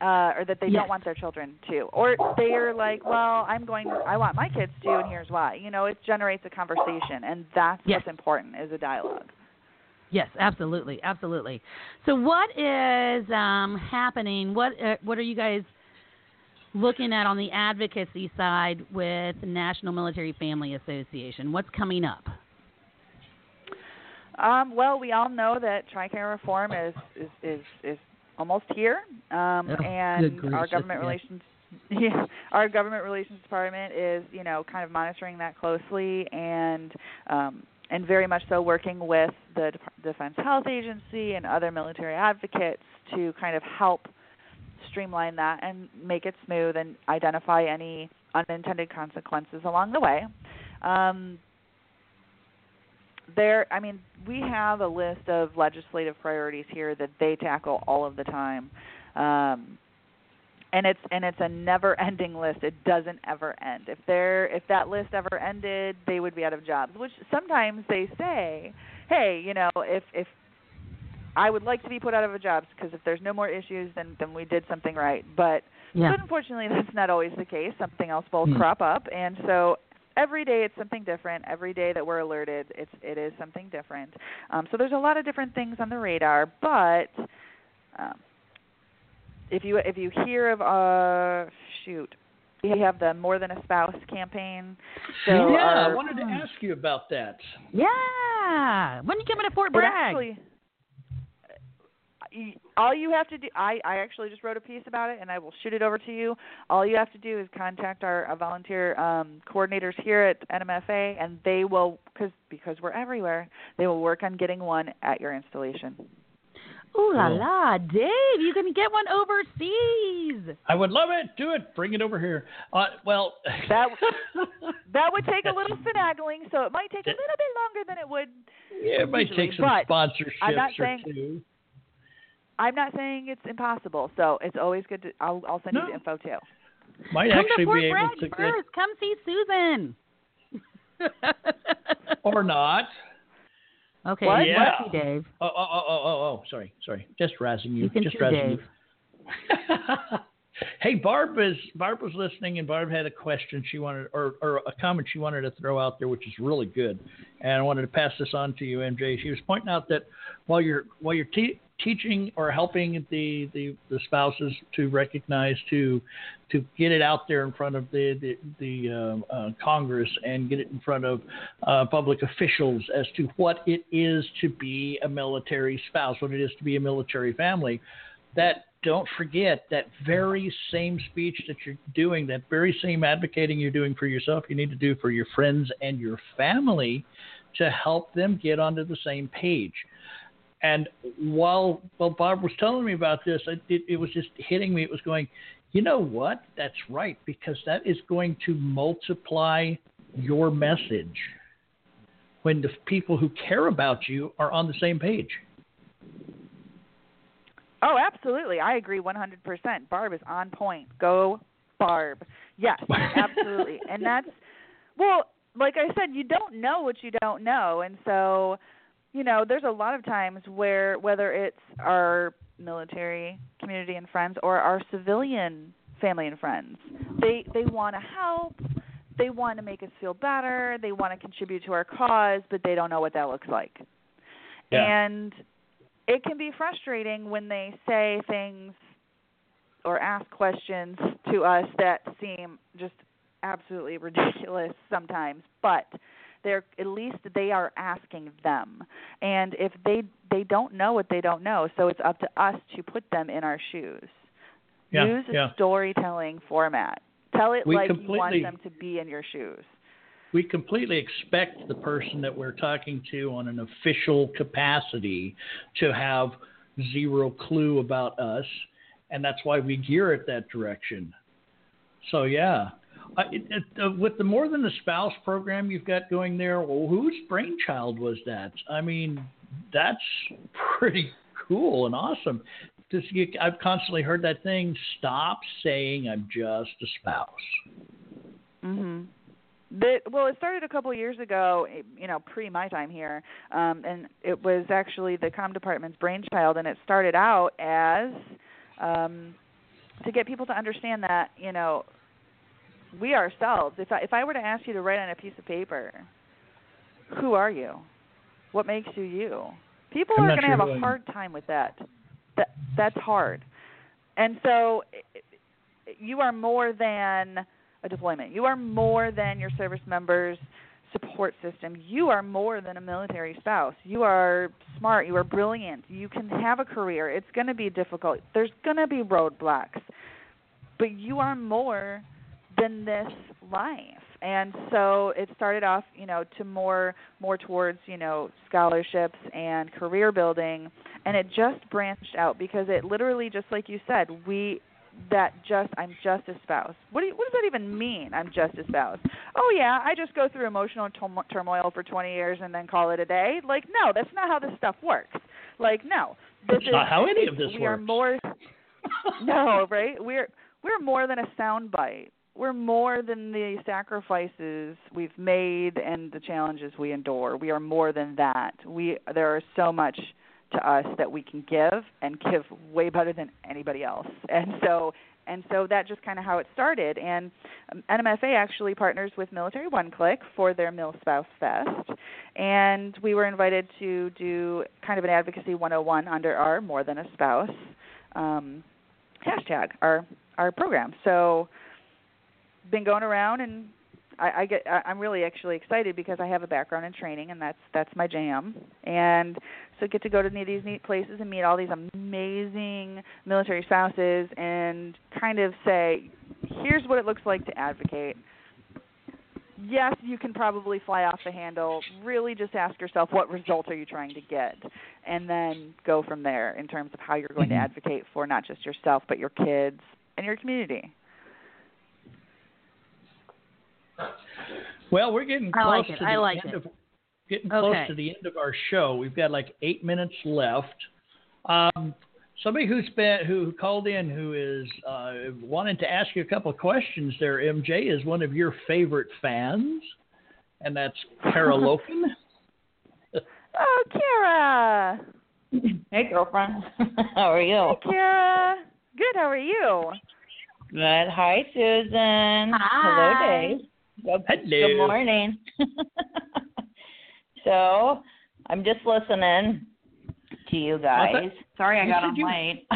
uh, or that they yes. don't want their children to, or they're like, well, I'm going, I want my kids to, and here's why. You know, it generates a conversation, and that's yes. what's important is a dialogue. Yes, absolutely, absolutely. So, what is um, happening? What uh, what are you guys looking at on the advocacy side with National Military Family Association? What's coming up? Um, well, we all know that TRICARE reform is is is, is almost here, um, oh, and our government yeah. relations. Yeah, our government relations department is, you know, kind of monitoring that closely and um, and very much so working with the Defense Health Agency and other military advocates to kind of help streamline that and make it smooth and identify any unintended consequences along the way. Um, there, I mean, we have a list of legislative priorities here that they tackle all of the time. Um, and it's and it's a never ending list. It doesn't ever end. If there if that list ever ended they would be out of jobs which sometimes they say hey you know if if i would like to be put out of a job because if there's no more issues then then we did something right. But Yeah. but unfortunately that's not always the case. Something else will Hmm. crop up. And so every day it's something different. Every day that we're alerted it's it is something different. Um, so there's a lot of different things on the radar but um, if you if you hear of uh shoot we have the more than a spouse campaign so yeah, our- I wanted to ask you about that. Yeah. When you coming to Fort Bragg? actually all you have to do I, I actually just wrote a piece about it and I will shoot it over to you. All you have to do is contact our, our volunteer um, coordinators here at NMFA and they will cause, because we're everywhere, they will work on getting one at your installation. Ooh la Cool. la, Dave! You can get one overseas. I would love it. Do it. Bring it over here. Uh, well, That That would take a little finagling, so it might take a little bit longer than it would yeah, it might usually, take some but sponsorships I'm not or saying- two. I'm not saying it's impossible, so it's always good to I'll I'll send you No. the info too. Might Come actually to Fort be able Bragg to get, first. Come see Susan. or not. okay, What? Yeah. lucky Dave. Oh, oh, oh, oh, sorry, sorry. Just razzing you. You Just razzing Dave. you. hey, Barb is Barb was listening, and Barb had a question she wanted, or or a comment she wanted to throw out there, which is really good, and I wanted to pass this on to you, MJ. She was pointing out that while you're while you're te- teaching or helping the, the the spouses to recognize to to get it out there in front of the the, the um, uh, Congress and get it in front of uh, public officials as to what it is to be a military spouse, what it is to be a military family. That don't forget that very same speech that you're doing, that very same advocating you're doing for yourself, you need to do for your friends and your family to help them get onto the same page. And while while Bob was telling me about this, it, it, it was just hitting me. It was going, you know what? That's right, because that is going to multiply your message when the people who care about you are on the same page. Oh, absolutely. I agree 100%. Barb is on point. Go Barb. Yes, absolutely. and that's well, like I said, you don't know what you don't know. And so, you know, there's a lot of times where whether it's our military community and friends or our civilian family and friends, they they want to help. They want to make us feel better. They want to contribute to our cause, but they don't know what that looks like. Yeah. And it can be frustrating when they say things or ask questions to us that seem just absolutely ridiculous sometimes, but they're at least they are asking them. And if they they don't know what they don't know, so it's up to us to put them in our shoes. Yeah, Use a yeah. storytelling format. Tell it We like you want them to be in your shoes. we completely expect the person that we're talking to on an official capacity to have zero clue about us, and that's why we gear it that direction. So yeah, I, it, it, uh, with the more than a spouse program you've got going there, well, whose brainchild was that? I mean, that's pretty cool and awesome. Just, you, I've constantly heard that thing. Stop saying I'm just a spouse. Mhm. That, well, it started a couple of years ago, you know, pre my time here, um, and it was actually the com department's brainchild, and it started out as um, to get people to understand that, you know, we ourselves. If I, if I were to ask you to write on a piece of paper, who are you? What makes you you? People I'm are going to sure have a hard time with that. That that's hard, and so you are more than a deployment. You are more than your service members' support system. You are more than a military spouse. You are smart. You are brilliant. You can have a career. It's going to be difficult. There's going to be roadblocks. But you are more than this life. and so it started off, you know, to more more towards, you know, scholarships and career building, and it just branched out because it literally, just like you said, we that just I'm just a spouse. What do you, what does that even mean? I'm just a spouse. Oh yeah, I just go through emotional turmoil for 20 years and then call it a day. Like no, that's not how this stuff works. Like no, this that's is not how any of this we works. We are more. no, right? We're we're more than a soundbite. We're more than the sacrifices we've made and the challenges we endure. We are more than that. We there are so much to us that we can give and give way better than anybody else. And so and so that just kind of how it started. And um, NMFA actually partners with Military One Click for their Mill Spouse Fest, and we were invited to do kind of an advocacy 101 under our More Than a Spouse um, hashtag, our our program. So been going around and I, I get I, I'm really actually excited because I have a background in training and that's that's my jam. And so get to go to these neat places and meet all these amazing military spouses and kind of say, here's what it looks like to advocate. Yes, you can probably fly off the handle. Really just ask yourself what result are you trying to get and then go from there in terms of how you're going mm-hmm. to advocate for not just yourself but your kids and your community. Well, we're getting I close like it. to I the like end it. of getting close to the end of our show. We've got like eight minutes left. Um, somebody who's been who called in who is uh, wanting to ask you a couple of questions. There, MJ is one of your favorite fans, and that's Kara Loken. Oh, Kara. Hey, girlfriend. How are you? Hey, Kara. Good. How are you? Good. Hi, Susan. Hi. Hello, Dave. Good, Hello. good morning. so, I'm just listening to you I thought- guys. Sorry I got on you- late.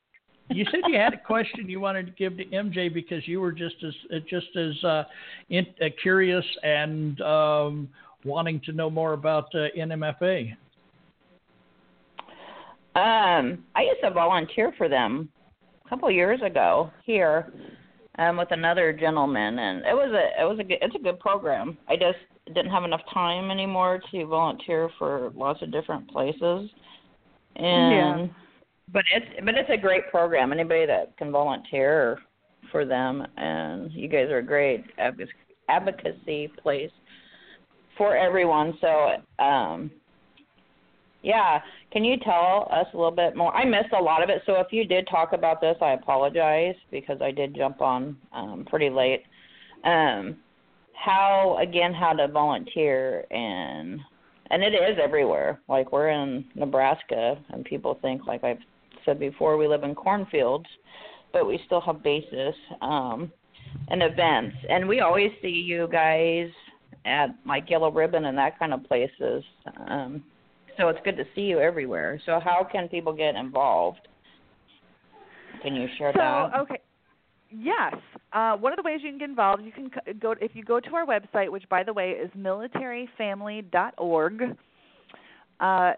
you said you had a question you wanted to give to MJ because you were just as uh, just as uh, in, uh, curious and um, wanting to know more about uh, NMFA. Um, I used to volunteer for them a couple years ago here um, with another gentleman, and it was a it was a good, it's a good program. I just didn't have enough time anymore to volunteer for lots of different places, and Yeah. but it's but it's a great program. Anybody that can volunteer for them, and you guys are a great advoc- advocacy place for everyone. So um, yeah. Can you tell us a little bit more? I missed a lot of it, so if you did talk about this, I apologize because I did jump on um, pretty late. Um, how again? How to volunteer and and it is everywhere. Like we're in Nebraska, and people think, like I've said before, we live in cornfields, but we still have bases um, and events, and we always see you guys at like Yellow Ribbon and that kind of places. Um, so it's good to see you everywhere. So how can people get involved? Can you share So that? okay. Yes. Uh, one of the ways you can get involved, you can go if you go to our website, which by the way is militaryfamily.org. Uh,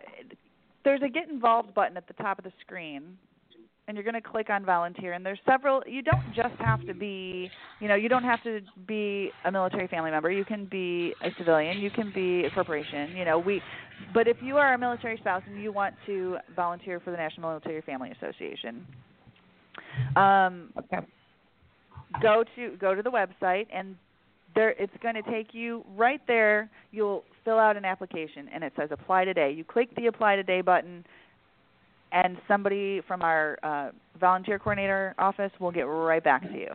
there's a get involved button at the top of the screen, and you're going to click on volunteer. And there's several. You don't just have to be, you know, you don't have to be a military family member. You can be a civilian. You can be a corporation. You know, we. But if you are a military spouse and you want to volunteer for the National Military Family Association, um, Okay. go to go to the website and there it's going to take you right there you'll fill out an application and it says apply today you click the apply today button and somebody from our uh, volunteer coordinator office will get right back to you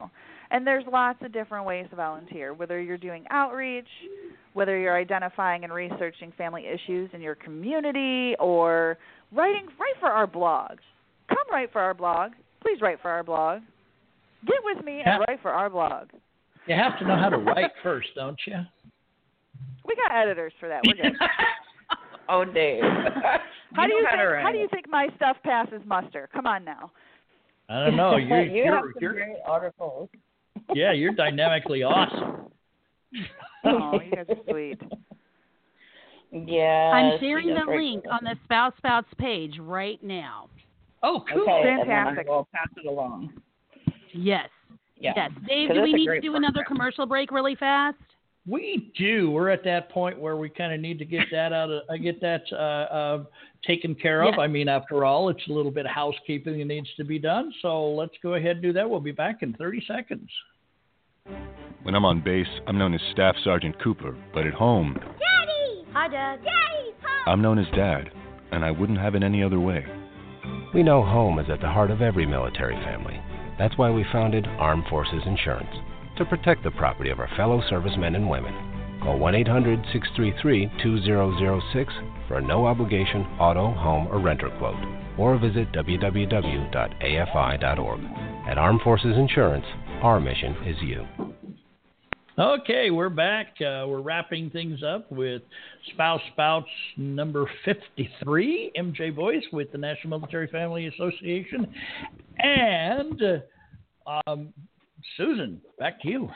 and there's lots of different ways to volunteer whether you're doing outreach whether you're identifying and researching family issues in your community or writing write for our blog come write for our blog please write for our blog Get with me and write for our blog. You have to know how to write first, don't you? We got editors for that. We're good. oh, Dave. How do you think? How do you think my stuff passes muster? Come on now. I don't know. You're, you have you're, some you're great articles. yeah, you're dynamically awesome. Oh, you guys are sweet. Yeah. I'm sharing the link on the Spouse Spouts page right now. Oh, cool. Okay, Fantastic. I will pass it along. Yes. Yeah. Yes. Dave, do we need to great do another commercial break really fast? We do. We're at that point where we kind of need to get that out of, uh, get that uh, uh, taken care of. Yeah. I mean, after all, it's a little bit of housekeeping that needs to be done. So let's go ahead and do that. We'll be back in 30 seconds. When I'm on base, I'm known as Staff Sergeant Cooper, but at home, Daddy! Hi, Dad. Daddy's home. I'm known as Dad, and I wouldn't have it any other way. We know home is at the heart of every military family. That's why we founded Armed Forces Insurance, to protect the property of our fellow servicemen and women. Call 1 800 633 2006 for a no obligation auto, home, or renter quote, or visit www.afi.org. At Armed Forces Insurance, our mission is you. Okay, we're back. Uh, we're wrapping things up with Spouse Spouts number 53, MJ Boice with the National Military Family Association. And uh, um, Susan, back to you.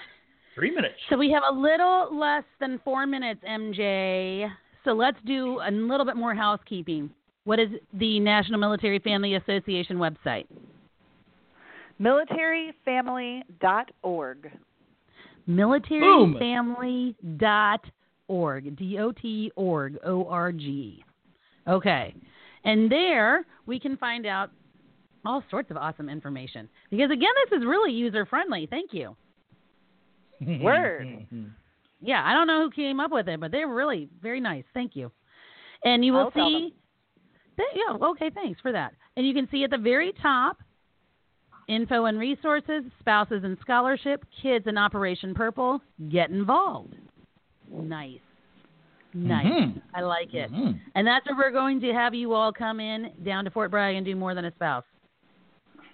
Three minutes. So we have a little less than four minutes, MJ. So let's do a little bit more housekeeping. What is the National Military Family Association website? Militaryfamily.org. militaryfamily.org, D-O-T org, O-R-G. Okay. And there we can find out all sorts of awesome information. Because again, this is really user friendly. Thank you. Word. Yeah, I don't know who came up with it, but they're really very nice. Thank you. And you will I'll tell see. They, yeah, okay, thanks for that. And you can see at the very top info and resources, spouses and scholarship, kids and Operation Purple. Get involved. Nice. Nice. Mhm. I like it. Mhm. And that's where we're going to have you all come in down to Fort Bragg and do more than a spouse.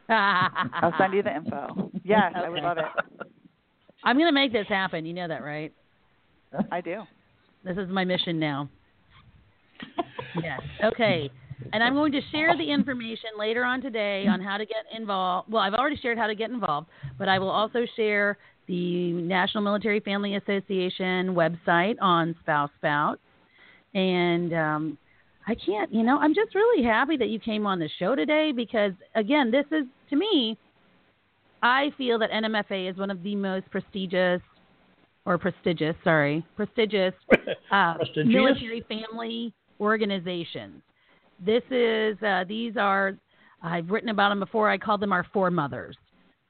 I'll send you the info. Yes, I would love it. I'm going to make this happen. You know that, right? I do. This is my mission now. yes. Okay. And I'm going to share the information later on today on how to get involved. Well, I've already shared how to get involved, but I will also share the National Military Family Association website on Spouse Spouts. And um, I can't, you know, I'm just really happy that you came on the show today because, again, this is, to me, I feel that NMFA is one of the most prestigious, or prestigious, sorry, prestigious uh, Prestigious? military family organizations. This is uh, these are I've written about them before. I call them our foremothers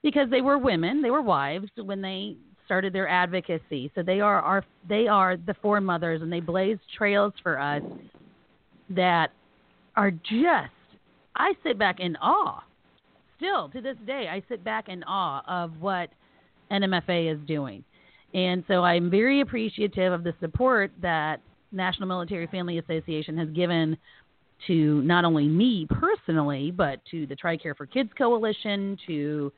because they were women, they were wives when they started their advocacy. So they are our they are the foremothers, and they blaze trails for us that are just. I sit back in awe. Still to this day, I sit back in awe of what NMFA is doing. And so I'm very appreciative of the support that National Military Family Association has given to not only me personally, but to the TRICARE for Kids Coalition, to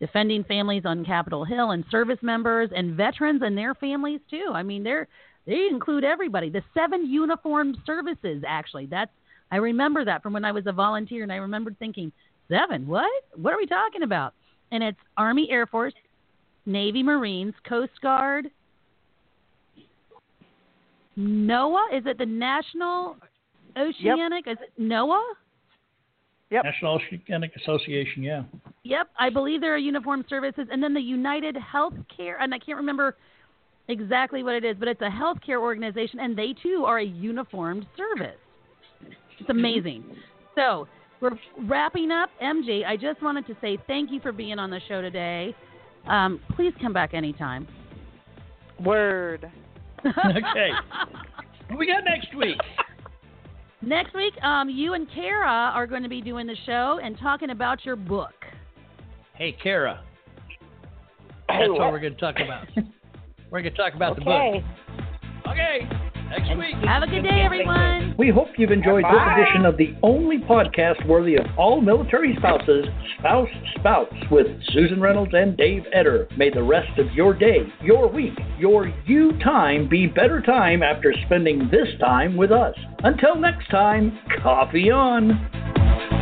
defending families on Capitol Hill and service members and veterans and their families too. I mean, they're they include everybody. The seven uniformed services actually. That's I remember that from when I was a volunteer and I remembered thinking, "Seven? What? What are we talking about?" And it's Army Air Force, Navy Marines, Coast Guard, NOAA, is it the National Oceanic? Yep. Is it NOAA? Yep. National Oceanic Association, yeah. Yep, I believe there are uniformed services, and then the United Healthcare, and I can't remember exactly what it is, but it's a healthcare organization, and they too are a uniformed service. It's mm-hmm. amazing. So we're wrapping up. MJ, I just wanted to say thank you for being on the show today. Um, please come back anytime. Word. okay. What we got next week? Next week, um, you and Kara are going to be doing the show and talking about your book. Hey, Kara. That's what we're going to talk about. We're going to talk about the Okay. book. Okay. Next week. Have a good day, everyone. We hope you've enjoyed this edition of the only podcast worthy of all military spouses, Spouse Spouts, with Susan Reynolds and Dave Eder. May the rest of your day, your week, your you time be better time after spending this time with us. Until next time, coffee on.